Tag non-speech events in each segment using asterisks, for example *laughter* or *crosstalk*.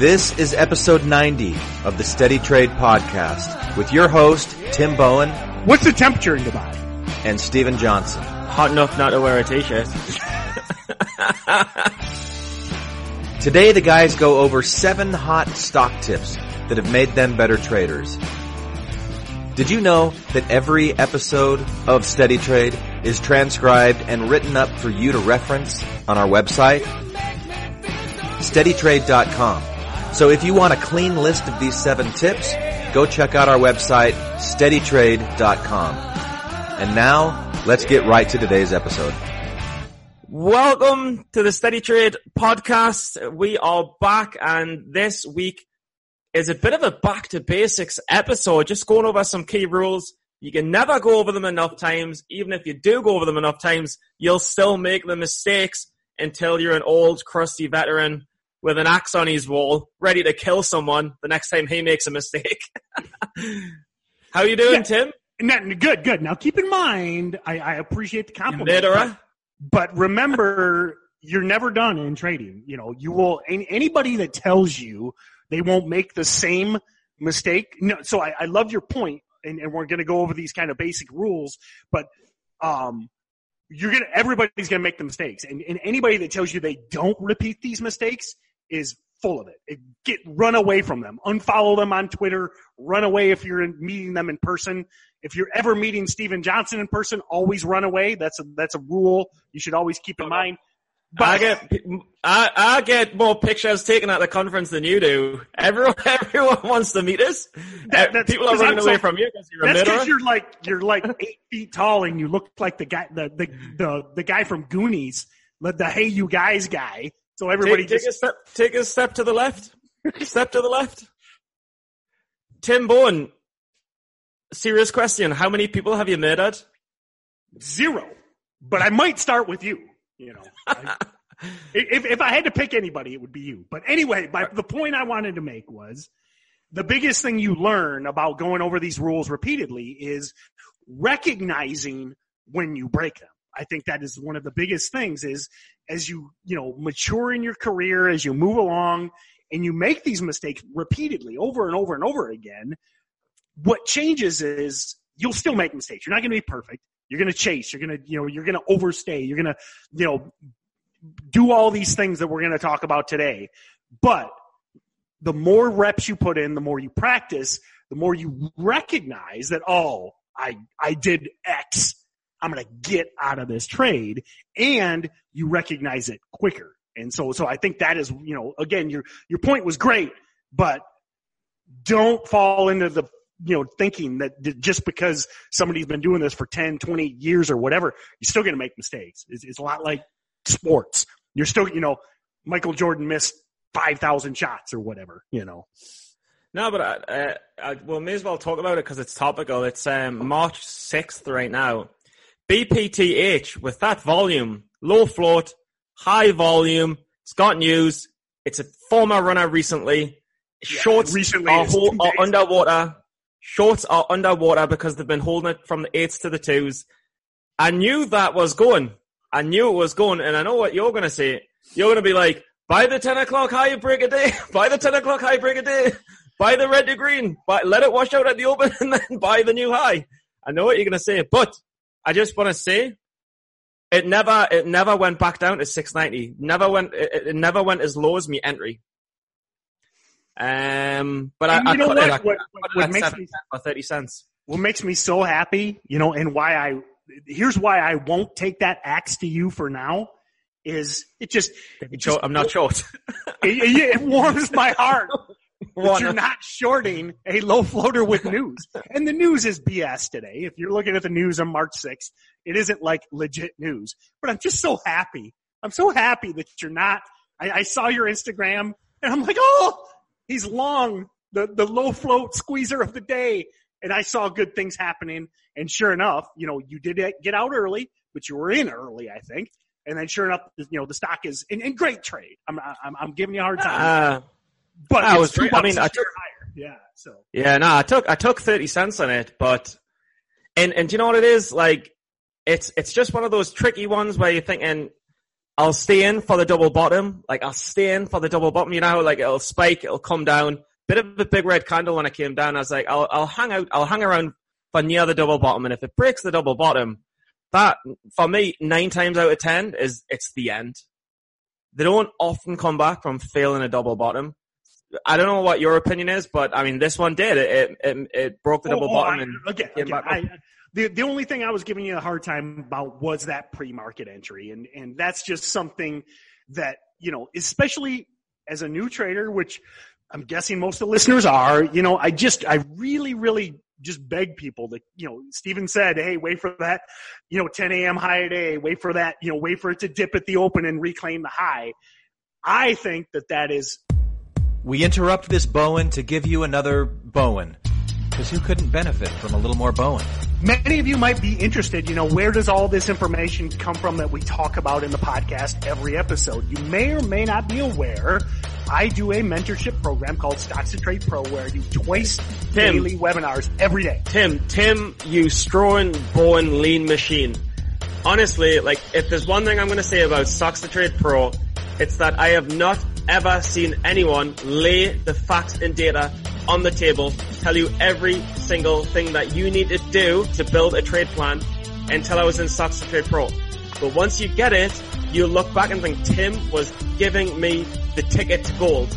This is episode 90 of the Steady Trade Podcast with your host, Tim Bohen What's the temperature in Dubai? and Steven Johnson. Hot enough not to wear a t-shirt. *laughs* Today the guys go over seven hot stock tips that have made them better traders. Did you know that every episode of Steady Trade is transcribed and written up for you to reference on our website? SteadyTrade.com. So if you want a clean list of these seven tips, go check out our website, SteadyTrade.com. And now, let's get right to today's episode. Welcome to the Steady Trade podcast. We are back and this week is a bit of a back to basics episode, just going over some key rules. You can never go over them enough times. Even if you do go over them enough times, you'll still make the mistakes until you're an old crusty veteran with an axe on his wall, ready to kill someone the next time he makes a mistake. *laughs* How are you doing, Yeah. Tim? Not, good, good. Now keep in mind, I, I appreciate the compliment. But, but remember, you're never done in trading. You know, you will, any, anybody that tells you they won't make the same mistake. No, so I, I love your point, and, and we're going to go over these kind of basic rules, but, um, you're gonna, everybody's gonna make the mistakes. And, and anybody that tells you they don't repeat these mistakes is full of it. it. Get, run away from them. Unfollow them on Twitter. Run away if you're meeting them in person. If you're ever meeting Steven Johnson in person, always run away. That's a, that's a rule you should always keep in mind. But I get I, I get more pictures taken at the conference than you do. Everyone *laughs* everyone wants to meet us. That- eh, that's People are running I'm away so- from you because you're a That's because you're like you're like eight feet tall and you look like the guy the the the, the guy from Goonies, the, the Hey You Guys guy. So everybody Take, take a step. Take a step to the left. *laughs* step to the left. Tim Bohen. Serious question: How many people have you murdered? zero. But I might start with you. You know, *laughs* I- if if I had to pick anybody, it would be you. But anyway, my, the point I wanted to make was the biggest thing you learn about going over these rules repeatedly is recognizing when you break them. I think that is one of the biggest things is as you, you know, mature in your career, as you move along and you make these mistakes repeatedly over and over and over again, what changes is you'll still make mistakes. You're not going to be perfect. You're going to chase. You're going to, you know, you're going to overstay. You're going to, you know, do all these things that we're going to talk about today. But the more reps you put in, the more you practice, the more you recognize that, oh, I, I did X. I'm going to get out of this trade and you recognize it quicker. And so, so I think that is, you know, again, your, your point was great, but don't fall into the, you know, thinking that just because somebody's been doing this for 10, 20 years or whatever, you're still going to make mistakes. It's, it's a lot like sports. You're still, you know, Michael Jordan missed 5,000 shots or whatever, you know. No, but I, uh, I, well, may as well talk about it because it's topical. It's um, March 6th right now. BPTH with that volume, low float, high volume. It's got news. It's a former runner recently. Shorts recently are, ho- are underwater. Shorts are underwater because they've been holding it from the eights to the twos. I knew that was going. I knew it was going, and I know what you're going to say. You're going to be like, by the 10 o'clock high break a day, *laughs* by the 10 o'clock high break a day, buy the red to green, buy, let it wash out at the open, *laughs* and then buy the new high. I know what you're going to say, but I just want to say, it never, it never went back down to 690. Never went, it, it never went as low as me entry. Um, but And I, you know I cut what? it, I What- what- what makes me- 30 cents. what makes me so happy, you know, and why I here's why I won't take that axe to you for now is it just it just I'm not short. *laughs* it- it warms my heart *laughs* *laughs* that you're not shorting a low floater with news. And the news is BS today. If you're looking at the news on March 6th, it isn't like legit news. But I'm just so happy. I'm so happy that you're not. I, I saw your Instagram and I'm like, oh, he's long, the, the low float squeezer of the day. And I saw good things happening. And sure enough, you know, you did get out early, but you were in early, I think. And then sure enough, you know, the stock is in, in great trade. I'm, I'm, I'm giving you a hard time. Uh, But I was. I mean, I took- higher. Yeah. So Yeah, no, I took I took thirty cents on it, but and and do you know what it is? Like it's it's just one of those tricky ones where you're thinking, I'll stay in for the double bottom. Like I'll stay in for the double bottom. You know, like it'll spike, it'll come down. Bit of a big red candle when I came down. I was like, I'll, I'll hang out, I'll hang around for near the double bottom. And if it breaks the double bottom, that for me, nine times out of ten is it's the end. They don't often come back from failing a double bottom. I don't know what your opinion is, but I mean, this one did. It it, it broke the Oh, double oh, bottom I- and again, again. I, the the only thing I was giving you a hard time about was that pre-market entry, and and that's just something that you know, especially as a new trader, which I'm guessing most of the listeners are. You know, I just I really really just beg people that you know, Steven said, hey, wait for that, you know, 10 a.m. high day, wait for that, you know, wait for it to dip at the open and reclaim the high. I think that that is We interrupt this Bohen to give you another Bohen. Because who couldn't benefit from a little more Bohen? Many of you might be interested, you know, where does all this information come from that we talk about in the podcast every episode? You may or may not be aware, I do a mentorship program called Stocks to Trade Pro where I do twice Tim. daily webinars every day. Tim, Tim, you strong Bowen lean machine. Honestly, like, if there's one thing I'm going to say about Stocks to Trade Pro, it's that I have not ever seen anyone lay the facts and data on the table, tell you every single thing that you need to do to build a trade plan until I was in Stocks to Trade Pro. But once you get it, you look back and think Tim was giving me the ticket to gold.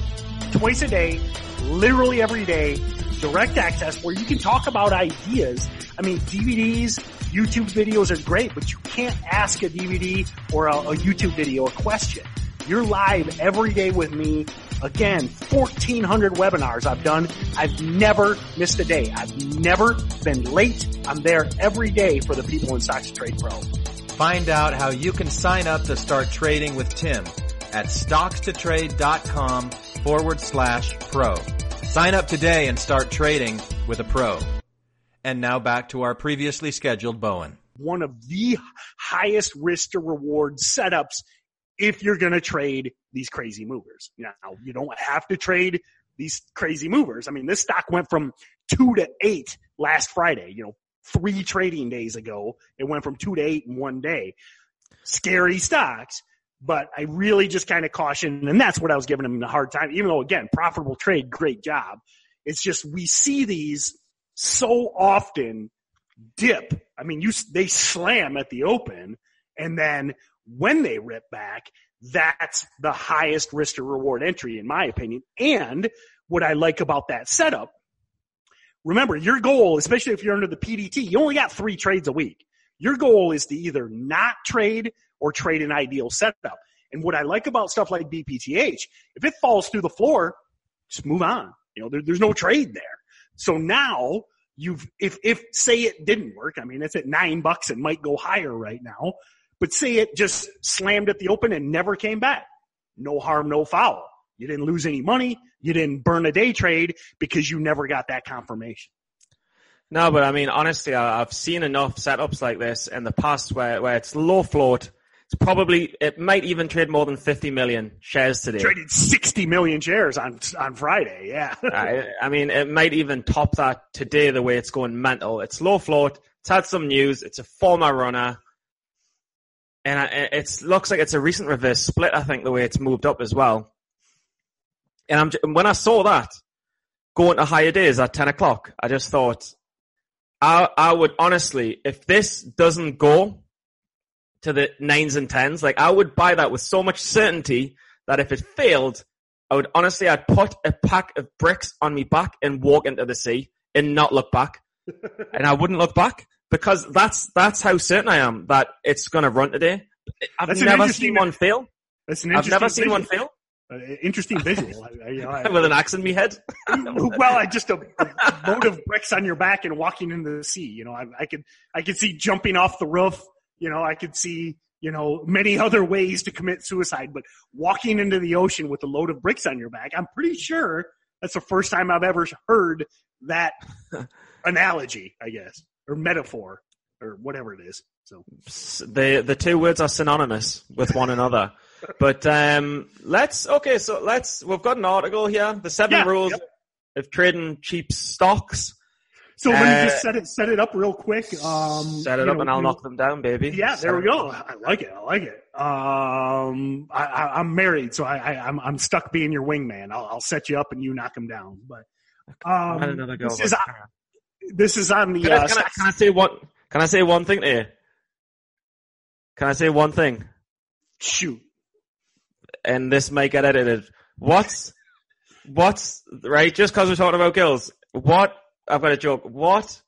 Twice a day, literally every day, direct access where you can talk about ideas. I mean, DVDs, YouTube videos are great, but you can't ask a DVD or a, a YouTube video a question. You're live every day with me. Again, 1400 webinars I've done. I've never missed a day. I've never been late. I'm there every day for the people in Stocks to Trade Pro. Find out how you can sign up to start trading with Tim at stockstotrade.com forward slash pro. Sign up today and start trading with a pro. And now back to our previously scheduled Bohen. one of the highest risk to reward setups if you're going to trade these crazy movers. Now, you don't have to trade these crazy movers. I mean, this stock went from two to eight last Friday, you know, three trading days ago. It went from two to eight in one day. Scary stocks, but I really just kind of caution, and that's what I was giving them a hard time, even though again, profitable trade, great job. It's just we see these so often dip. I mean, you they slam at the open, and then when they rip back, that's the highest risk to reward entry, in my opinion. And what I like about that setup, remember your goal, especially if you're under the PDT, you only got three trades a week. Your goal is to either not trade or trade an ideal setup. And what I like about stuff like BPTH, if it falls through the floor, just move on. You know, there, there's no trade there. So now you've, if, if say it didn't work, I mean, it's at nine bucks and might go higher right now, but say it just slammed at the open and never came back. No harm, no foul. You didn't lose any money. You didn't burn a day trade because you never got that confirmation. No, but I mean, honestly, I've seen enough setups like this in the past where, where it's low float. It's probably, it might even trade more than 50 million shares today. Traded 60 million shares on, on Friday. Yeah. *laughs* I, I mean, it might even top that today the way it's going mental. It's low float. It's had some news. It's a former runner. And it looks like it's a recent reverse split, I think, the way it's moved up as well. And I'm, when I saw that going to higher days at 10 o'clock, I just thought, I, I would honestly, if this doesn't go to the nines and tens, like I would buy that with so much certainty that if it failed, I would honestly, I'd put a pack of bricks on me back and walk into the sea and not look back. And I wouldn't look back because that's, that's how certain I am that it's going to run today. I've That's never seen one fail. That's an I've interesting never seen one visual. fail Uh, interesting visual. I, you know, I- *laughs* with an axe in me head. *laughs* well, I just a, a load of bricks on your back and walking into the sea. You know, I, I could I could see jumping off the roof. You know, I could see you know many *laughs* other ways to commit suicide, but walking into the ocean with a load of bricks on your back, I'm pretty sure that's the first time I've ever heard that analogy, I guess, or metaphor, or whatever it is. So the the two words are synonymous with one another. *laughs* But um, let's okay. So let's. We've got an article here. The seven Yeah, rules yep. of trading cheap stocks. so let me Uh, just set it set it up real quick. Um, Set it up know, and I'll knock them down, baby. Yeah, Set there we go. up. I like it. I like it. Um, I, I'm married, so I, I, I'm, I'm stuck being your wingman. I'll, I'll set you up and you knock him down. But um, another go. this is this is on the. Can I, Uh, can, I, can I say one? Can I say one thing you? Can I say one thing? shoot. And this might get edited. What's what's right? Just because we're talking about girls, what I've got a joke. What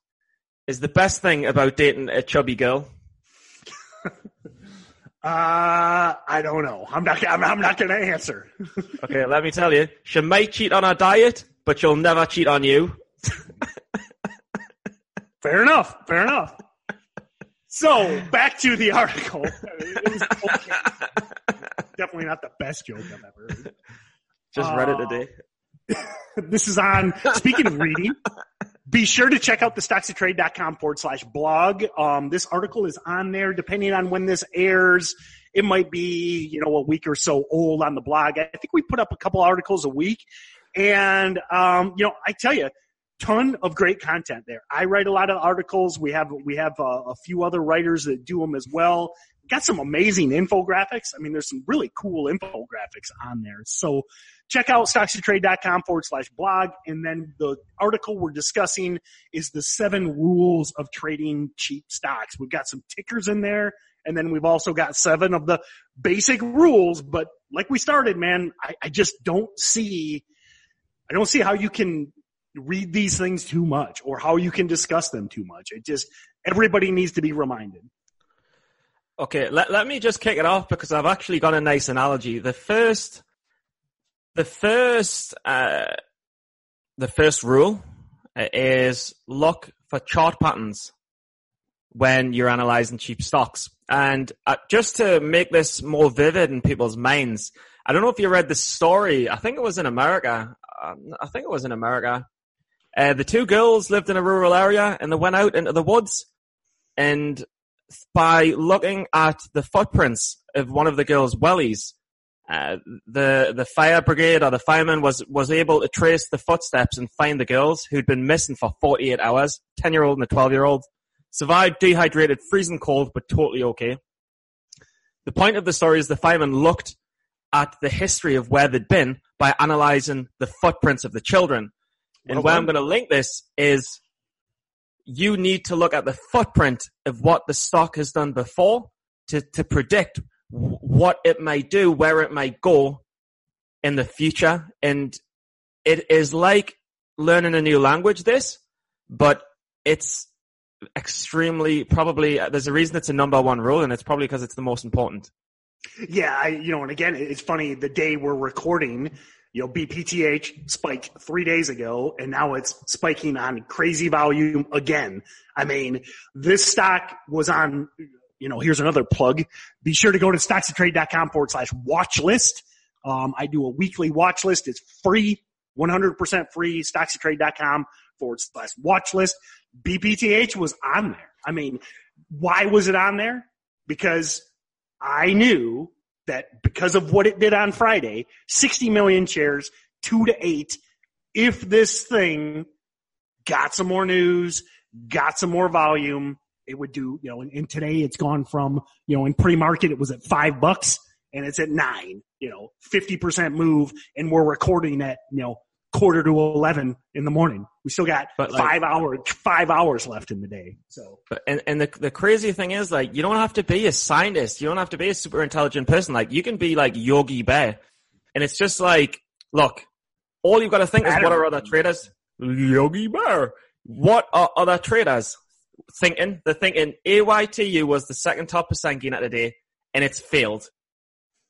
is the best thing about dating a chubby girl? *laughs* Uh, I don't know. I'm not. I'm, I'm not going to answer. *laughs* Okay, let me tell you. She might cheat on her diet, but she'll never cheat on you. *laughs* Fair enough. Fair enough. So back to the article. It was okay. Definitely not the best joke I've ever heard. Just read it today. *laughs* This is on, speaking of reading, be sure to check out the stockstotrade.com forward slash blog. Um, this article is on there depending on when this airs. It might be, you know, a week or so old on the blog. I think we put up a couple articles a week. And, um, you know, I tell you, ton of great content there. I write a lot of articles. We have, we have uh, a few other writers that do them as well. Got some amazing infographics. I mean, there's some really cool infographics on there. So check out stockstotrade.com forward slash blog. And then the article we're discussing is the seven rules of trading cheap stocks. We've got some tickers in there. And then we've also got seven of the basic rules. But like we started, man, I, I just don't see, I don't see how you can read these things too much or how you can discuss them too much. It just, everybody needs to be reminded. Okay, let, let me just kick it off because I've actually got a nice analogy. The first, the first, uh, the first rule uh, is look for chart patterns when you're analyzing cheap stocks. And uh, just to make this more vivid in people's minds, I don't know if you read the story. I think it was in America. Um, I think it was in America. Uh, the two girls lived in a rural area and they went out into the woods and by looking at the footprints of one of the girls' wellies, uh, the the fire brigade or the fireman was was able to trace the footsteps and find the girls who'd been missing for 48 hours. 10 year old and a 12 year old survived dehydrated, freezing cold, but totally okay. The point of the story is the fireman looked at the history of where they'd been by analyzing the footprints of the children. And where. I'm going to link this is you need to look at the footprint of what the stock has done before to, to predict what it may do, where it may go in the future. And it is like learning a new language, this, but it's extremely probably, uh, there's a reason it's a number one rule and it's probably because it's the most important. Yeah, I, you know, and again, it's funny. The day we're recording, you know, BPTH spiked three days ago, and now it's spiking on crazy volume again. I mean, this stock was on. You know, here's another plug. Be sure to go to stockstotrade.com forward slash watch list. Um, I do a weekly watch list. It's free, 100% free. Stockstotrade.com forward slash watch list. BPTH was on there. I mean, why was it on there? Because I knew that because of what it did on Friday, 60 million shares, two to eight, if this thing got some more news, got some more volume, it would do, you know, and, and today it's gone from, you know, in pre-market it was at five bucks and it's at nine, you know, 50% move and we're recording at, you know, quarter to 11 in the morning. We still got like- five hours, five hours left in the day. So But and, and the the crazy thing is like you don't have to be a scientist, you don't have to be a super intelligent person. Like you can be like Yogi Bear, and it's just like, look, all you've got to think is what are other traders? Yogi Bear. What are other traders thinking? They're thinking AYTU was the second top percent gain at the day, and it's failed.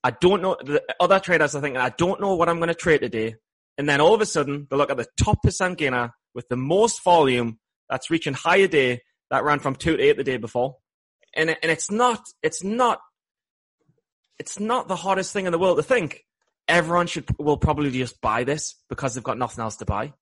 I don't know. The other traders are thinking, I don't know what I'm going to trade today. And then all of a sudden, they look at the top percent gainer with the most volume that's reaching higher day that ran from two to eight the day before. And, and it's not, it's not, it's not the hardest thing in the world to think. Everyone should, will probably just buy this because they've got nothing else to buy.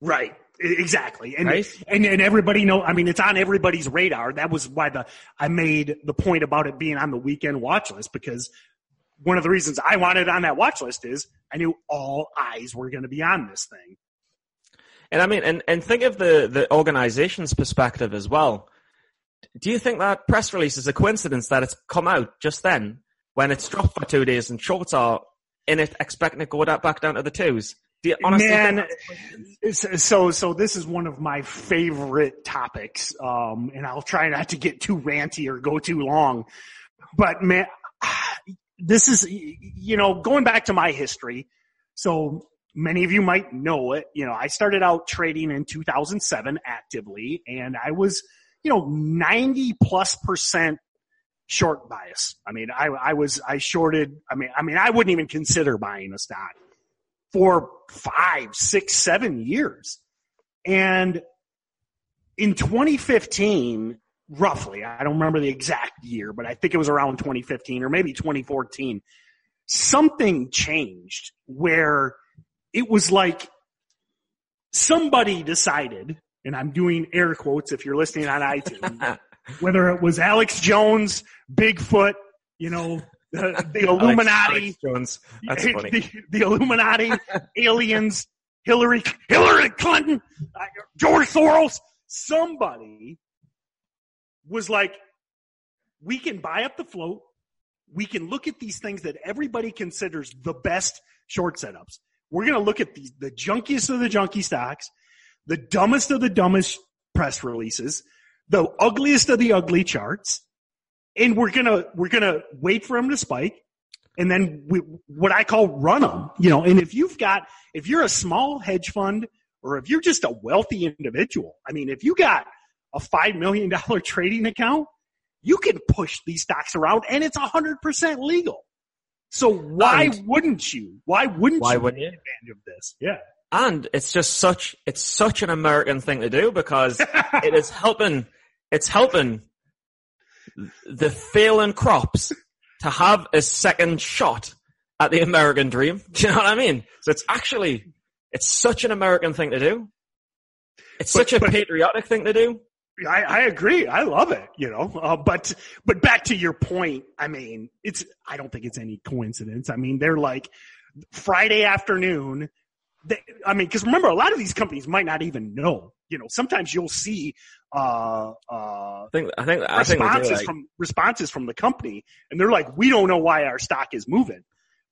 Right. Exactly. And, Right? and and everybody know I mean it's on everybody's radar. That was why the I made the point about it being on the weekend watch list because one of the reasons I wanted on that watch list is I knew all eyes were going to be on this thing. And I mean, and, and think of the, the organization's perspective as well. do you think that press release is a coincidence that it's come out just then when it's dropped for two days and shorts are in it expecting to go that back down to the twos? Do you honestly Man, so so this is one of my favorite topics, um, and I'll try not to get too ranty or go too long. But man, this is you know going back to my history. So many of you might know it. You know, I started out trading in 2007 actively, and I was you know 90 plus percent short bias. I mean, I I was I shorted. I mean, I mean, I wouldn't even consider buying a stock for five, six, seven years. And in 2015, roughly, I don't remember the exact year, but I think it was around 2015 or maybe 2014, something changed where it was like somebody decided, and I'm doing air quotes if you're listening on iTunes, *laughs* whether it was Alex Jones, Bigfoot, you know, the, the Illuminati, Alex *laughs* funny. the, the Illuminati, aliens, Hillary, Hillary Clinton, uh, George Soros, somebody was like, we can buy up the float. We can look at these things that everybody considers the best short setups. We're going to look at the, the junkiest of the junky stocks, the dumbest of the dumbest press releases, the ugliest of the ugly charts, and we're gonna we're gonna wait for them to spike, and then we, what I call run them. You know, and if you've got if you're a small hedge fund or if you're just a wealthy individual, I mean, if you got a five million dollar *laughs* trading account, you can push these stocks around, and it's hundred percent legal. So why And- wouldn't you? Why wouldn't Why you wouldn't take you? advantage of this? Yeah. And it's just such, it's such an American thing to do because *laughs* it is helping, it's helping the failing crops to have a second shot at the American dream. *laughs* Do you know what I mean? So it's actually, it's such an American thing to do. It's But- such a but- patriotic thing to do. I, I agree. I love it. You know, uh, but but back to your point. I mean, it's. I don't think it's any coincidence. I mean, they're like Friday afternoon. They, I mean, because remember, a lot of these companies might not even know. You know, sometimes you'll see uh, uh, I think, I think, I think responses like, from responses from the company, and they're like, "We don't know why our stock is moving."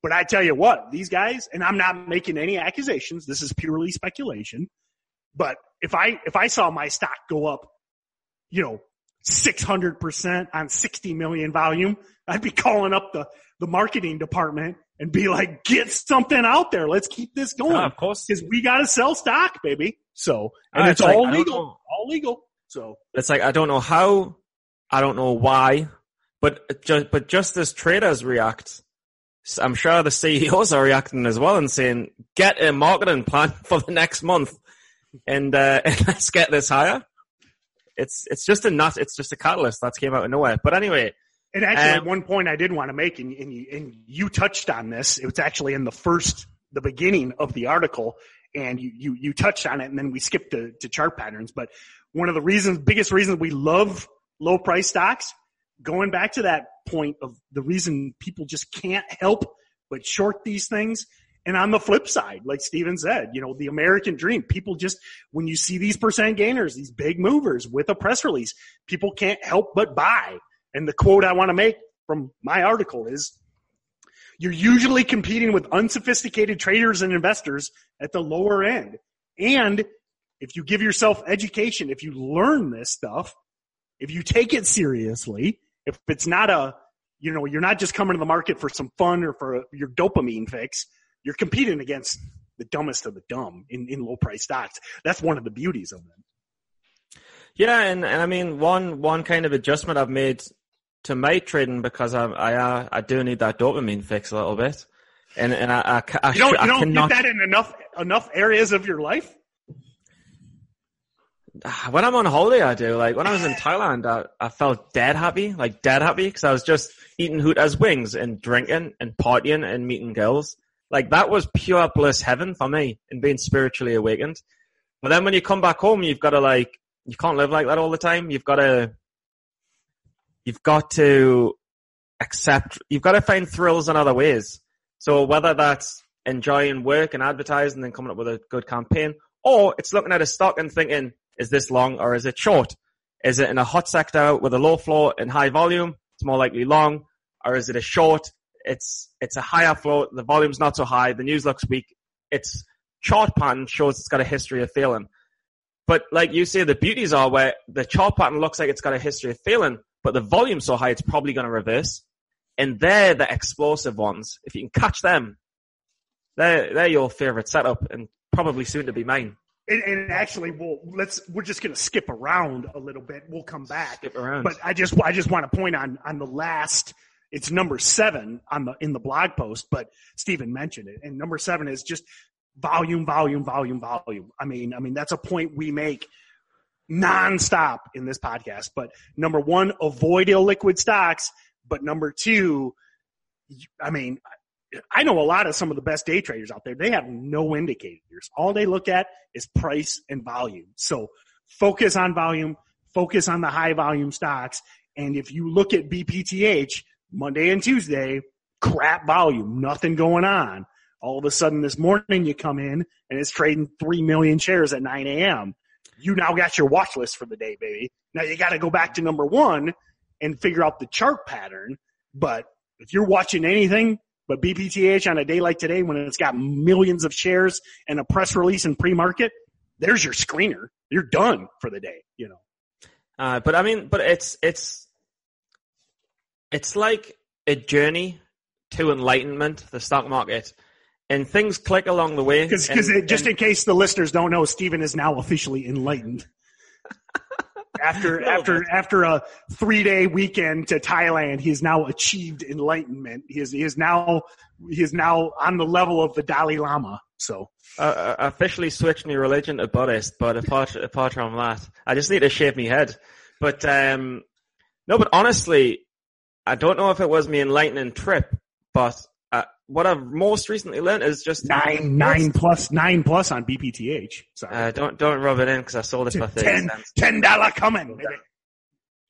But I tell you what, these guys, and I'm not making any accusations. This is purely speculation. But if I if I saw my stock go up, you know, six hundred percent on sixty million volume, I'd be calling up the the marketing department and be like, "Get something out there. Let's keep this going." Of course. because we got to sell stock, baby. So, and Ah, it's it's like, all legal, all legal. So, It's like I don't know how, I don't know why, but just but just as traders react, I'm sure the CEOs are reacting as well and saying, "Get a marketing plan *laughs* for the next month, and, uh, *laughs* and let's get this higher." It's it's just a nut. It's just a catalyst that came out of nowhere. But anyway, and actually, Um, one point I did want to make, and, and, you, and you touched on this. It was actually in the first, the beginning of the article, and you you, you touched on it, and then we skipped to, to chart patterns. But one of the reasons, biggest reasons we love low price stocks, going back to that point of the reason people just can't help but short these things. And on the flip side, like Steven said, you know, the American dream, people just, when you see these percent gainers, these big movers with a press release, people can't help but buy. And the quote I want to make from my article is, you're usually competing with unsophisticated traders and investors at the lower end. And if you give yourself education, if you learn this stuff, if you take it seriously, if it's not a, you know, you're not just coming to the market for some fun or for your dopamine fix, you're competing against the dumbest of the dumb in, in low price stocks. That's one of the beauties of them. yeah, and, and I mean one one kind of adjustment I've made to my trading because I I uh, I do need that dopamine fix a little bit, and and I I, I, You don't, sh- I don't cannot get that in enough, enough areas of your life? *sighs* when I'm on holiday, I do. Like when I was in *sighs* Thailand, I, I felt dead happy, like dead happy, because I was just eating Hooters wings and drinking and partying and meeting girls. Like that was pure bliss heaven for me and being spiritually awakened. But then when you come back home, you've got to like, you can't live like that all the time. You've got to, you've got to accept, you've got to find thrills in other ways. So whether that's enjoying work and advertising and coming up with a good campaign, or it's looking at a stock and thinking, is this long or is it short? Is it in a hot sector with a low float and high volume? It's more likely long. Or is it a short? It's, it's a higher float. The volume's not so high. The news looks weak. Its chart pattern shows it's got a history of failing. But like you say, the beauties are where the chart pattern looks like it's got a history of failing, but the volume's so high it's probably going to reverse. And they're the explosive ones. If you can catch them, they're, they're your favorite setup and probably soon to be mine. And, and actually, we'll let's we're just going to skip around a little bit. We'll come back. Skip around. But I just I just want to point on on the last. It's number seven on the in the blog post, but Stephen mentioned it, and number seven is just volume, volume, volume, volume. I mean, I mean that's a point we make nonstop in this podcast. But number one, avoid illiquid stocks. But number two, I mean, I know a lot of some of the best day traders out there. They have no indicators. All they look at is price and volume. So focus on volume, focus on the high volume stocks. And if you look at BPTH Monday and Tuesday, crap volume, nothing going on. All of a sudden this morning you come in and it's trading 3 million shares at 9 a.m. You now got your watch list for the day, baby. Now you got to go back to number one and figure out the chart pattern. But if you're watching anything but BPTH on a day like today when it's got millions of shares and a press release in pre-market, there's your screener. You're done for the day, you know. Uh, but I mean, but it's, it's, it's like a journey to enlightenment, the stock market and things click along the way. Because just and- in case the listeners don't know, Stephen is now officially enlightened. *laughs* After after after a three day weekend to Thailand, he has now achieved enlightenment. He is he is now he is now on the level of the Dalai Lama. So uh, I officially switched my religion to Buddhist, but apart, apart from that, I just need to shave my head. But, um, no, but honestly, I don't know if it was my enlightening trip, but uh, what I've most recently learned is just nine nine plus nine plus on BPTH. Sorry, Uh, don't don't rub it in because I sold it for ten ten dollar coming. baby.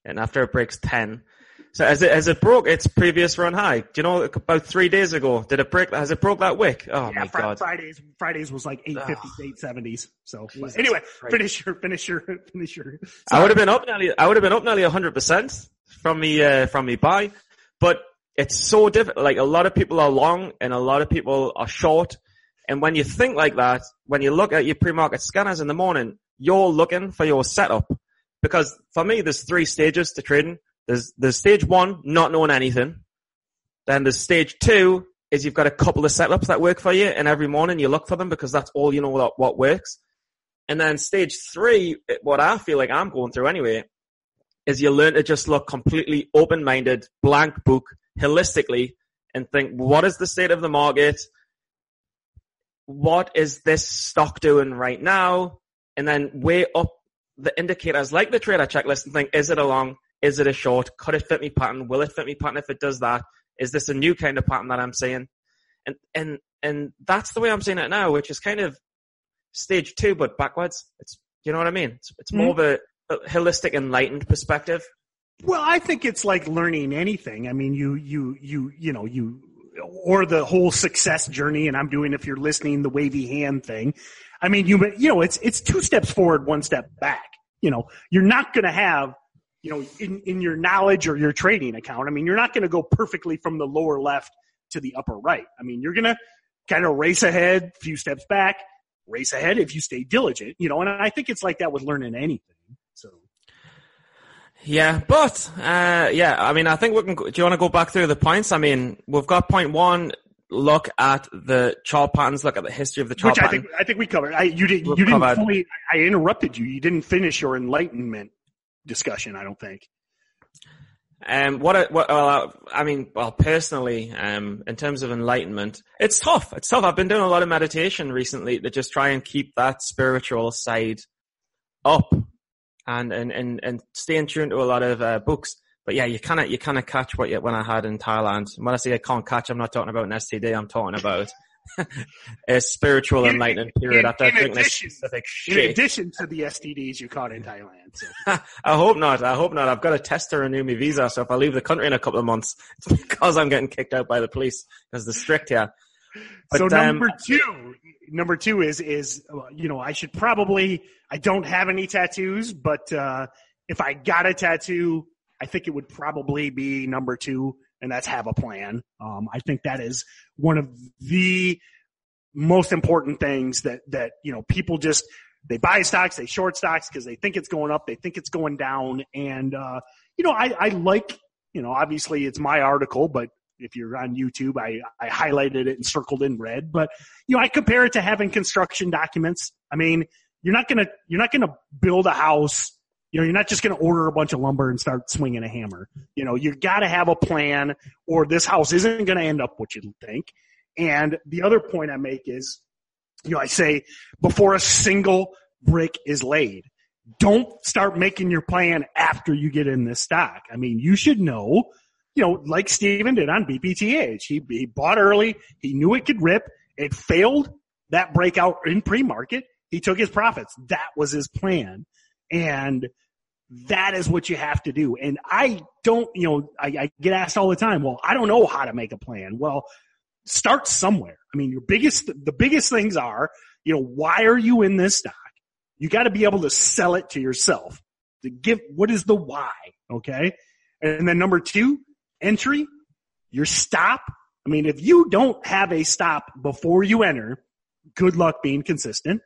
and after it breaks ten, so as it as it broke its previous run high, do you know about three days ago did it break? Has it broke that wick? Oh Yeah, my Fri- god! Fridays Fridays was like eight fifty, eight seventies. So anyway, Christ. finish your finish your *laughs* finish your. I would have been up nearly. I would have been up nearly hundred percent from me uh, from me buy, but it's so difficult. Like a lot of people are long and a lot of people are short. And when you think like that, when you look at your pre-market scanners in the morning, you're looking for your setup. Because for me, there's three stages to trading. There's there's stage one, not knowing anything. Then there's stage two, is you've got a couple of setups that work for you, and every morning you look for them because that's all you know what, what works. And then stage three, what I feel like I'm going through anyway, is you learn to just look completely open-minded, blank book, holistically, and think, what is the state of the market? What is this stock doing right now? And then weigh up the indicators like the trader checklist and think, is it a long? Is it a short? Could it fit me pattern? Will it fit me pattern if it does that? Is this a new kind of pattern that I'm seeing? And, and, and that's the way I'm seeing it now, which is kind of stage two, but backwards. It's, you know what I mean? It's, it's more mm-hmm. of a holistic, enlightened perspective. Well, I think it's like learning anything. I mean, you, you, you, you know, you, or the whole success journey, and I'm doing, if you're listening, the wavy hand thing. I mean, you, you know, it's, it's two steps forward, one step back. You know, you're not going to have, you know, in, in your knowledge or your trading account, I mean, you're not going to go perfectly from the lower left to the upper right. I mean, you're going to kind of race ahead, few steps back, race ahead if you stay diligent, you know, and I think it's like that with learning anything. Yeah, but uh, yeah, I mean, I think we can. Do you want to go back through the points? I mean, we've got point one. Look at the chart patterns. Look at the history of the chart Which I think I think we covered. I, you didn't We've you didn't covered. fully. I interrupted you. You didn't finish your enlightenment discussion. I don't think. Um, what, I, what well, I mean, well, personally, um, in terms of enlightenment, it's tough. It's tough. I've been doing a lot of meditation recently to just try and keep that spiritual side up and, and, and, and stay in tune to a lot of, uh, books. But yeah, you kind of, you kind of catch what you, when I had in Thailand. When I say I can't catch, I'm not talking about an STD. I'm talking about *laughs* a spiritual In- enlightenment period in- after in drinking addition- specific In addition to the STDs you caught in Thailand. So. *laughs* I hope not. I hope not. I've got a test to renew my visa, so if I leave the country in a couple of months, *laughs* it's because I'm getting kicked out by the police because they're strict here. But, so um, number two, number two is is you know I should probably I don't have any tattoos, but uh, if I got a tattoo, I think it would probably be number two, and that's have a plan. Um, I think that is one of the most important things that that you know people just they buy stocks, they short stocks because they think it's going up, they think it's going down, and uh, you know I, I like you know obviously it's my article, but if you're on YouTube, I, I highlighted it and circled in red. But you know I compare it to having construction documents. I mean you're not gonna you're not gonna build a house. You know, you're not just to order a bunch of lumber and start swinging a hammer. You know, you got to have a plan, or this house isn't to end up what you think. And the other point I make is, you know, I say before a single brick is laid, don't start making your plan after you get in this stock. I mean, you should know, you know, like Steven did on BPTH. He, he bought early. He knew it could rip. It failed that breakout in pre-market. He took his profits. That was his plan. And that is what you have to do. And I don't, you know, I, I, get asked all the time, well, I don't know how to make a plan. Well, start somewhere. I mean, your biggest, the biggest things are, you know, why are you in this stock? You got to be able to sell it to yourself to give, what is the why? Okay. And then number two, entry, your stop. I mean, if you don't have a stop before you enter, good luck being consistent.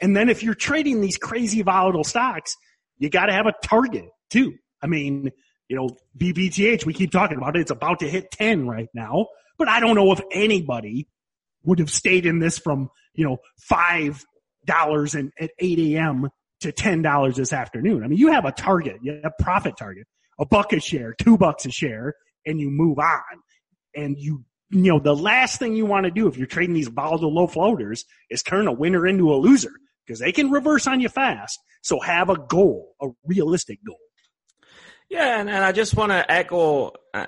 And then if you're trading these crazy volatile stocks, you got to have a target too. I mean, you know, BPTH, we keep talking about it. It's about to hit 10 right now, but I don't know if anybody would have stayed in this from, you know, $5 and at 8 a.m. to $10 this afternoon. I mean, you have a target, you have a profit target, a buck a share, two bucks a share, and you move on. And you you know, the last thing you want to do if you're trading these volatile low floaters is turn a winner into a loser because they can reverse on you fast. So have a goal, a realistic goal. Yeah, and, and I just want to echo uh,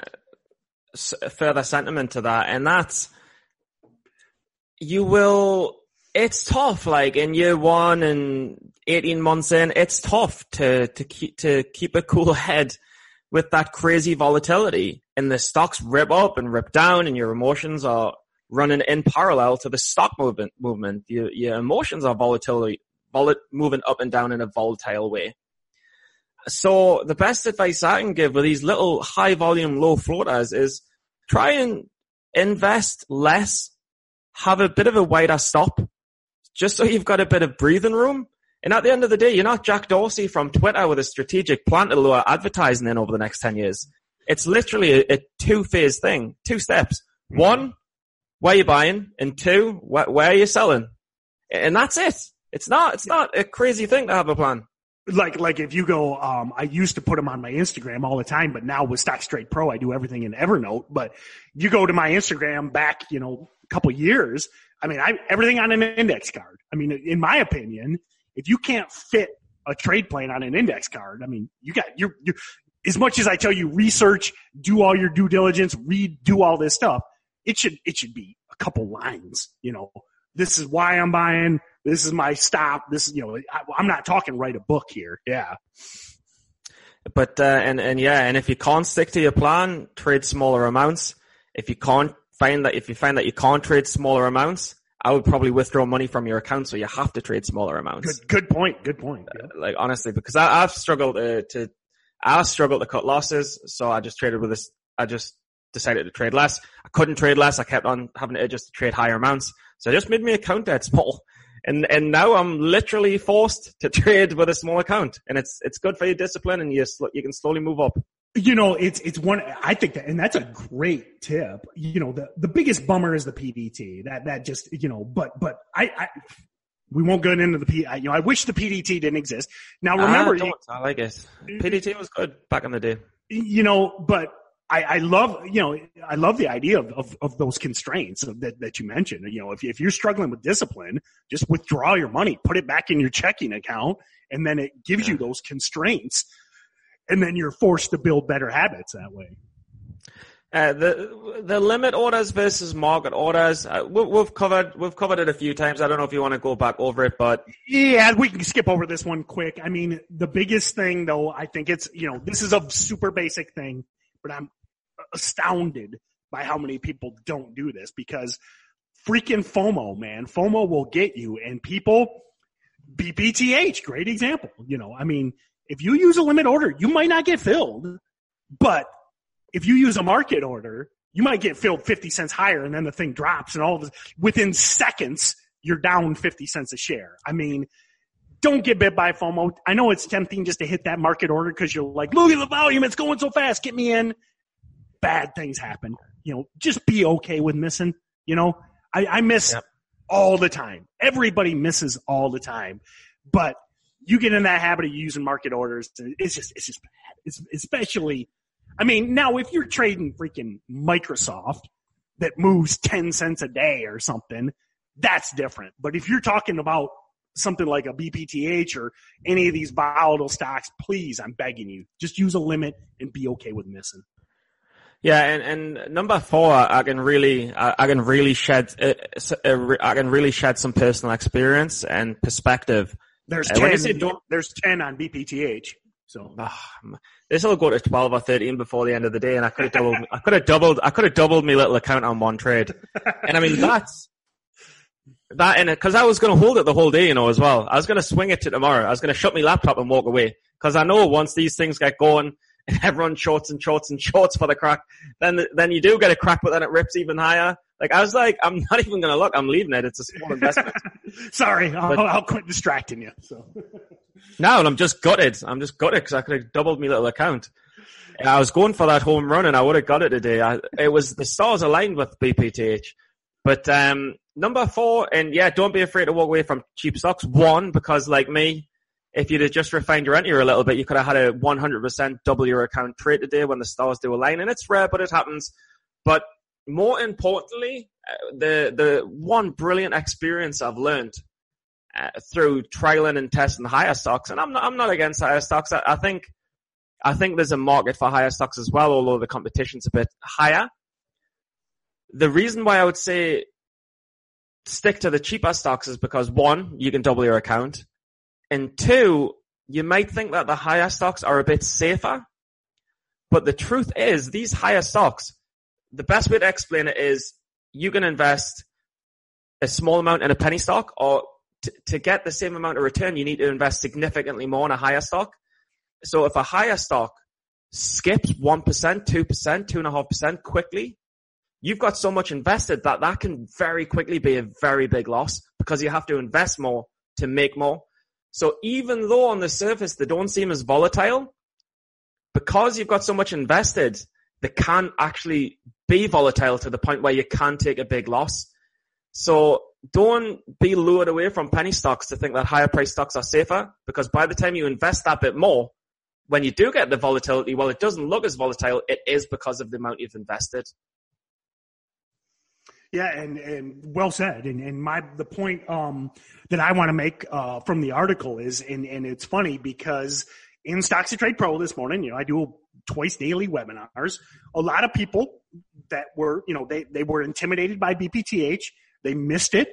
further sentiment to that, and that's you will. It's tough, like in year one and eighteen months in, it's tough to to keep to keep a cool *laughs* head with that crazy volatility, and the stocks rip up and rip down, and your emotions are running in parallel to the stock movement. Movement, your, your emotions are volatility, volat, moving up and down in a volatile way. So the best advice I can give with these little high volume, low floaters is try and invest less, have a bit of a wider stop, just so you've got a bit of breathing room. And at the end of the day, you're not Jack Dorsey from Twitter with a strategic plan to lure advertising in over the next 10 years. It's literally a, a two phase thing, two steps. Mm-hmm. One, where are you buying, and two, wh- where are you selling, and that's it. It's not. It's not a crazy thing to have a plan. Like like if you go, um, I used to put them on my Instagram all the time, but now with Stock Trade Pro, I do everything in Evernote. But you go to my Instagram back, you know, a couple years. I mean, I everything on an index card. I mean, in my opinion, if you can't fit a trade plan on an index card, I mean, you got you you as much as I tell you research, do all your due diligence, read, do all this stuff it should it should be a couple lines. You know, this is why I'm buying. This is my stop. This is you know I, am not talking write a book here. Yeah. But uh, and and yeah, and if you can't stick to your plan, trade smaller amounts. If you can't find that if you find that you can't trade smaller amounts, I would probably withdraw money from your account, so you have to trade smaller amounts. Good, good point. Good point. Yeah. Uh, like honestly, because I, have struggled uh, to, I've struggled to cut losses, so I just traded with this. I just decided to trade less. I couldn't trade less. I kept on having to just trade higher amounts. So I just made my account that small. And, and now I'm literally forced to *laughs* trade with a small account. And it's, it's good for your discipline and you, you can slowly move up. You know, it's, it's one, I think that, and that's a great tip. You know, the, the biggest bummer is the PDT that, that just, you know, but, but I, I we won't get into the P. You know, I wish the PDT didn't exist. Now ah, remember, I, I like it. PDT was good back in the day. You know, but I, I, love, you know, I love the idea of, of, of those constraints that, that you mentioned. You know, if, if you're struggling with discipline, just withdraw your money, put it back in your checking account, and then it gives you those constraints. And then you're forced to build better habits that way. Uh, the the limit orders versus market orders. Uh, we, we've covered we've covered it a few times. I don't know if you want to go back over it, but yeah, we can skip over this one quick. I mean, the biggest thing though, I think it's you know this is a super basic thing but I'm astounded by how many people don't do this because freaking FOMO, man. FOMO will get you and people BPTH, great example. You know, I mean, if you use a limit order, you might not get filled, but if you use a market order, you might get filled 50 cents higher and then the thing drops and all of this within seconds, you're down 50 cents a share. I mean, don't get bit by FOMO. I know it's tempting just to hit that market order because you're like, look at the volume. It's going so fast. Get me in. Bad things happen. You know, just be okay with missing. You know, I, I miss Yep. all the time. Everybody misses all the time, but you get in that habit of using market orders. It's just, it's just bad. It's especially, I mean, now if you're trading freaking Microsoft that moves 10 cents a day or something, that's different. But if you're talking about something like a BPTH or any of these volatile stocks, please, I'm begging you, just use a limit and be okay with missing. Yeah, and, and number four, I can really, I, can really shed, uh, uh, I can really shed some personal experience and perspective. There's Uh, 10, say don't- there's 10 on BPTH. So This will go to twelve or thirteen before the end of the day, and I could have *laughs* doubled, I could have doubled, I could have doubled my little account on one trade. And I mean that's that, and because I was going to hold it the whole day, you know, as well. I was going to swing it to tomorrow. I was going to shut my laptop and walk away because I know once these things get going, *laughs* and everyone shorts and shorts and shorts for the crack, then then you do get a crack, but then it rips even higher. Like I was like, I'm not even going to look. I'm leaving it. It's a small *laughs* investment. sorry, I'll, But- I'll quit distracting you. So *laughs* No, and I'm just gutted. I'm just gutted because I could have doubled my little account. And I was going for that home run and I would have got it today. I, it was the stars aligned with BPTH. But um, number four, and yeah, don't be afraid to walk away from cheap stocks. One, because like me, if you'd have just refined your entry a little bit, you could have had a 100% double your account trade today when the stars do align. And it's rare, but it happens. But more importantly, uh, the the one brilliant experience I've learned uh, through trialing and testing higher stocks, and I'm not, I'm not against higher stocks. I, I think I think there's a market for higher stocks as well, although the competition's a bit higher. The reason why I would say stick to the cheaper stocks is because one, you can double your account, and two, you might think that the higher stocks are a bit safer, but the truth is these higher stocks, the best way to explain it is you can invest a small amount in a penny stock or t- to get the same amount of return, you need to invest significantly more in a higher stock. So if a higher stock skips 1%, 2%, 2.5% quickly, you've got so much invested that that can very quickly be a very big loss because you have to invest more to make more. So even though on the surface they don't seem as volatile, because you've got so much invested, they can actually be volatile to the point where you can take a big loss. So don't be lured away from penny stocks to think that higher price stocks are safer because by the time you invest that bit more, when you do get the volatility, well, it doesn't look as volatile. It is because of the amount you've invested. Yeah, and, and well said. And, and my the point um, that I want to make uh, from the article is, and, and it's funny because in Stocks to Trade Pro this morning, you know, I do twice daily webinars. A lot of people that were, you know, they they were intimidated by BPTH. They missed it,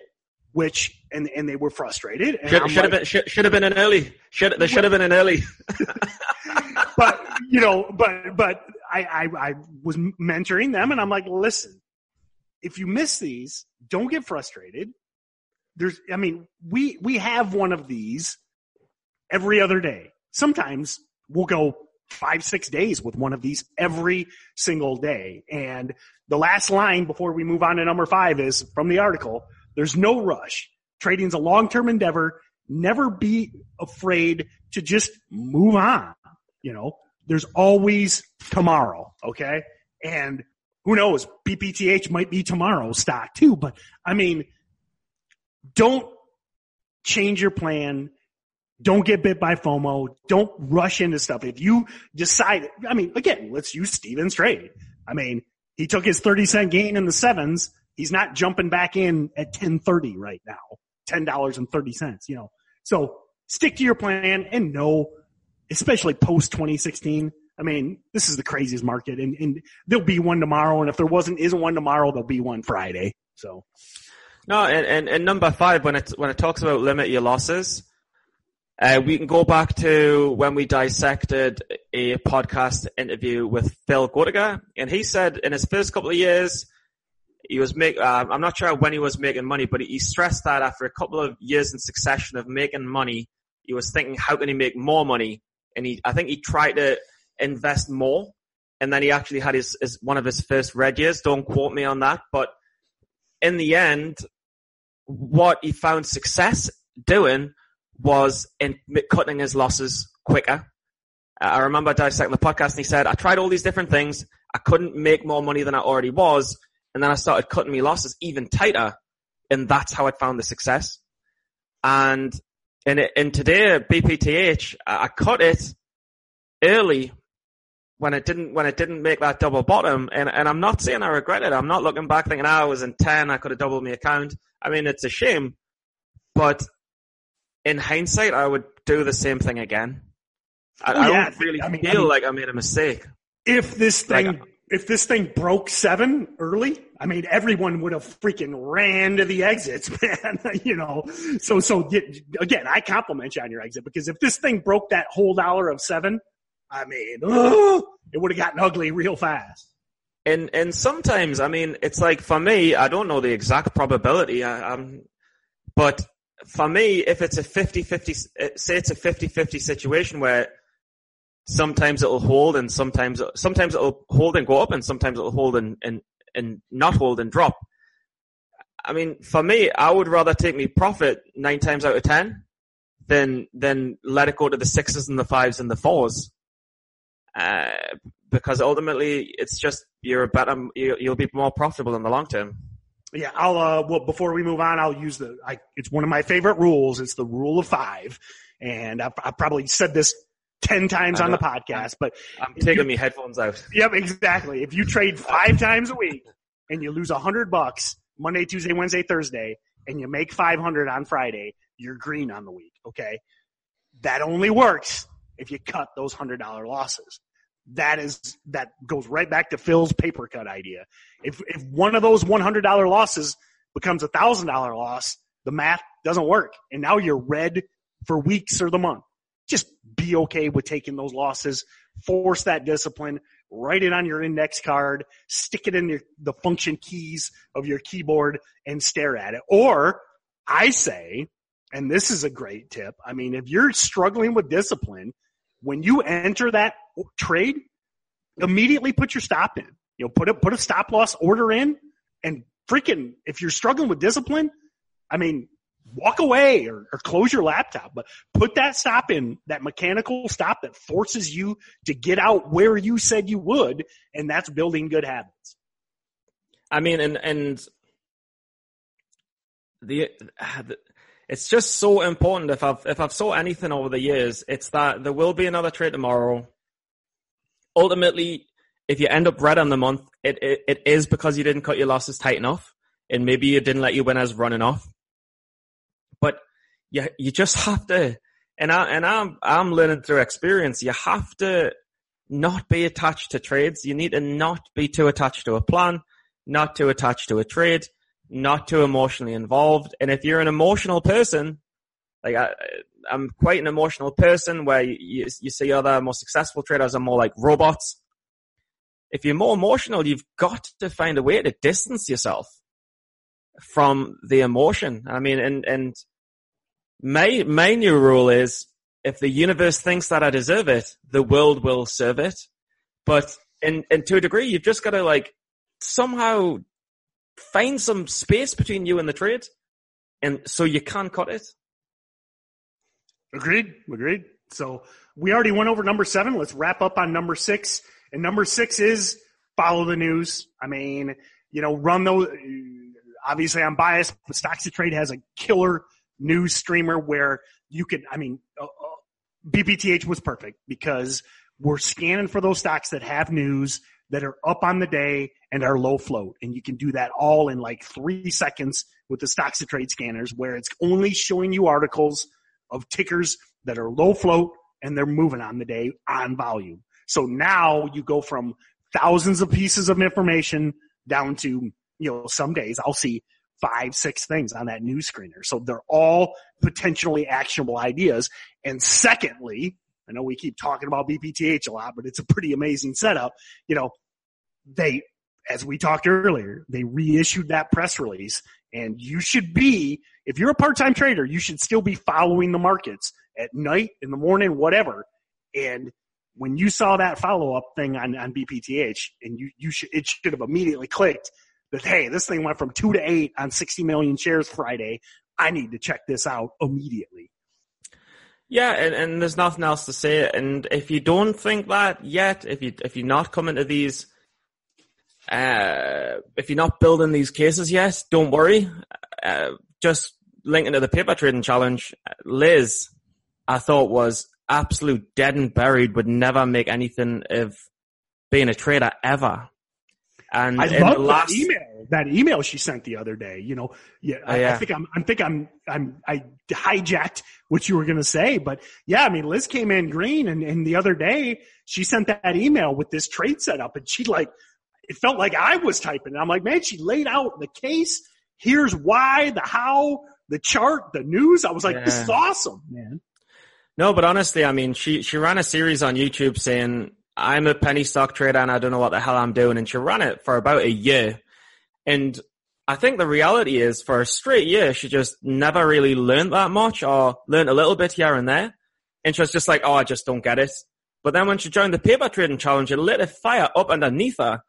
which and and they were frustrated. And Should, I'm have been should, should have been an early. Should there should have been an early. *laughs* but you know, but but I, I I was mentoring them, and I'm like, listen, if you miss these, don't get frustrated. There's, I mean, we we have one of these every other day. Sometimes we'll go five six days with one of these every single day. And the last line before we move on to number five is from the article. There's no rush. Trading's a long term endeavor. Never be afraid to just move on. You know, there's always tomorrow. Okay. And who knows? BPTH might be tomorrow's stock too. But I mean, don't change your plan. Don't get bit by FOMO. Don't rush into stuff. If you decide, I mean, again, let's use Steven's trade. I mean, he took his 30 cent gain in the sevens. He's not jumping back in at 1030 right now. $10.30, you know. So stick to your plan and know, especially post 2016. I mean, this is the craziest market and, and there'll be one tomorrow. And if there wasn't, isn't one tomorrow, there'll be one Friday. So No, and, and, and number five, when it when it talks about limit your losses, uh, we can go back to when we dissected a podcast interview with Phil Goedeker, and he said in his first couple of years, he was make. Uh, I'm not sure when he was making money, but he stressed that after a couple of years in succession of making money, he was thinking, how can he make more money? and he I think he tried to invest more, and then he actually had his, his one of his first red years. Don't quote me on that, but in the end, what he found success doing was in cutting his losses quicker. Uh, I remember dissecting the podcast and he said, I tried all these different things. I couldn't make more money than I already was. And then I started cutting my losses even tighter. And that's how I found the success. And in, in today, BPTH, I cut it early when it didn't, when it didn't make that double bottom. And, and I'm not saying I regret it. I'm not looking back thinking, oh, I was in 10. I could have doubled my account. I mean, it's a shame, but in hindsight, I would do the same thing again. I, oh, yeah. I don't really I mean, feel I mean, like I made a mistake. If this thing, like, if this thing broke seven early, I mean, everyone would have freaking ran to the exits, *laughs* man. you know, so so again, I compliment you on your exit because if this thing broke that whole dollar of seven, I mean, oh, it would have gotten ugly real fast. And and sometimes, I mean, it's like for me, I don't know the exact probability. I, I'm, but for me, if it's a 50-50, say it's a 50-50 situation where sometimes it'll hold and sometimes sometimes it'll hold and go up and sometimes it'll hold and and, and not hold and drop. I mean, for me, I would rather take me profit nine times out of ten than than let it go to the sixes and the fives and the fours. Uh, because ultimately, it's just you're better, you'll be more profitable in the long term. Yeah, I'll. Uh, well, before we move on, I'll use the. I, it's one of my favorite rules. It's the rule of five, and I've, I've probably said this 10 times on the podcast, but I'm taking me headphones out. Yep, exactly. If you trade five times a week and you lose a hundred bucks Monday, Tuesday, Wednesday, Thursday, and you make 500 on Friday, you're green on the week. Okay. That only works if you cut those hundred dollar losses. That is, that goes right back to Phil's paper cut idea. If, if one of those $100 losses becomes a thousand dollar loss, the math doesn't work. And now you're red for weeks or the month just be okay with taking those losses, force that discipline, write it on your index card, stick it in your, the function keys of your keyboard and stare at it. Or I say, and this is a great tip. I mean, if you're struggling with discipline, when you enter that trade, immediately put your stop in. You know, put a, put a stop loss order in and freaking, if you're struggling with discipline, I mean, walk away or, or, close your laptop, but put that stop in, that mechanical stop that forces you to get out where you said you would. And that's building good habits. I mean, and, and the, the it's just so important. If I've, if I've saw anything over the years, it's that there will be another trade tomorrow. Ultimately, if you end up red on the month, it, it, it is because you didn't cut your losses tight enough and maybe you didn't let your winners run enough but you you just have to, and I and I'm I'm learning through experience. You have to not be attached to trades. You need to not be too attached to a plan, not too attached to a trade, not too emotionally involved. And if you're an emotional person, like I, I'm quite an emotional person where you, you, see other more successful traders are more like robots. If you're more emotional, you've got to find a way to distance yourself from the emotion. I mean, and, and my, my new rule is if the universe thinks that I deserve it, the world will serve it. But in, in to a degree, you've just got to like somehow find some space between you and the trade. And so you can cut it. Agreed. Agreed. So we already went over number seven. Let's wrap up on number six. And number six is follow the news. I mean, you know, run those. Obviously, I'm biased, but Stocks to Trade has a killer news streamer where you can. I mean, uh, uh BPTH was perfect because we're scanning for those stocks that have news that are up on the day and are low float. And you can do that all in like three seconds with the stocks to trade scanners where it's only showing you articles of tickers that are low float and they're moving on the day on volume. So now you go from thousands of pieces of information down to, you know, some days I'll see five, six things on that news screener. So they're all potentially actionable ideas. And secondly, I know we keep talking about BPTH a lot, but it's a pretty amazing setup. You know, they, as we talked earlier, they reissued that press release and you should be, if you're a part-time trader, you should still be following the markets at night, in the morning, whatever. And when you saw that follow up thing on, on BPTH and you, you should, it should have immediately clicked that, hey, this thing went from two to eight on 60 million shares Friday. I need to check this out immediately. Yeah, and, and there's nothing else to say. And if you don't think that yet, if you if you're not coming to these, uh, if you're not building these cases yet, don't worry. Uh, just linking to the paper trading challenge, Liz, I thought was absolute dead and buried. Would never make anything of being a trader ever. And I love the last, that email. That email she sent the other day. You know, yeah, I, Oh, yeah. I think I'm, I think I'm, I'm, I hijacked what you were going to say, but yeah, I mean, Liz came in green, and, and the other day she sent that email with this trade setup, and she like, it felt like I was typing. And I'm like, man, she laid out the case. Here's why, the how, the chart, the news. I was like, this is awesome, man. No, but honestly, I mean, she she ran a series on YouTube saying I'm a penny stock trader and I don't know what the hell I'm doing, and she ran it for about a year. And I think the reality is, for a straight year, she just never really learned that much, or learned a little bit here and there. And she was just like, "Oh, I just don't get it." But then when she joined the paper trading challenge, it lit a fire up underneath her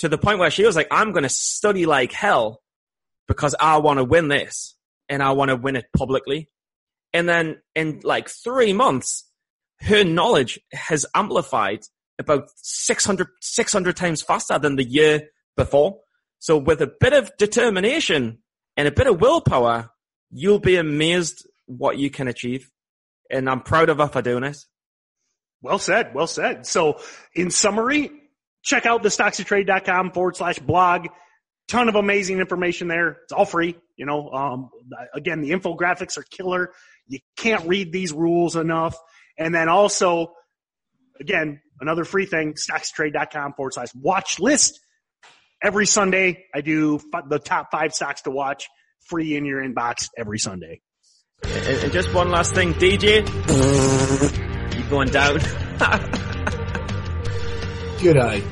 to the point where she was like, "I'm going to study like hell because I want to win this, and I want to win it publicly." And then in like three months, her knowledge has amplified about 600, 600 times faster than the year before. So with a bit of determination and a bit of willpower, you'll be amazed what you can achieve. And I'm proud of her for doing it. Well said. Well said. So in summary, check out the stockstotrade.com forward slash blog. Ton of amazing information there. It's all free. You know, um, again, the infographics are killer. You can't read these rules enough. And then also, again, another free thing, stockstotrade.com forward slash watch list. Every Sunday, I do the top five stocks to watch free in your inbox every Sunday. And, and just one last thing, DJ, you *laughs* going down? *laughs* G'day,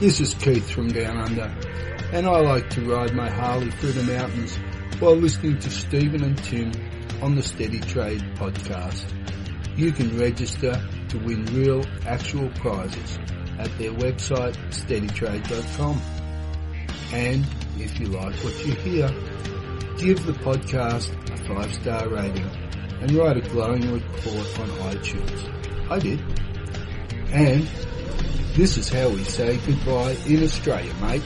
this is Keith from Down Under, and I like to ride my Harley through the mountains while listening to Stephen and Tim on the Steady Trade podcast. You can register to win real, actual prizes at their website, steadytrade.com. And if you like what you hear, give the podcast a five star rating and write a glowing report on iTunes. I did. And this is how we say goodbye in Australia, mate.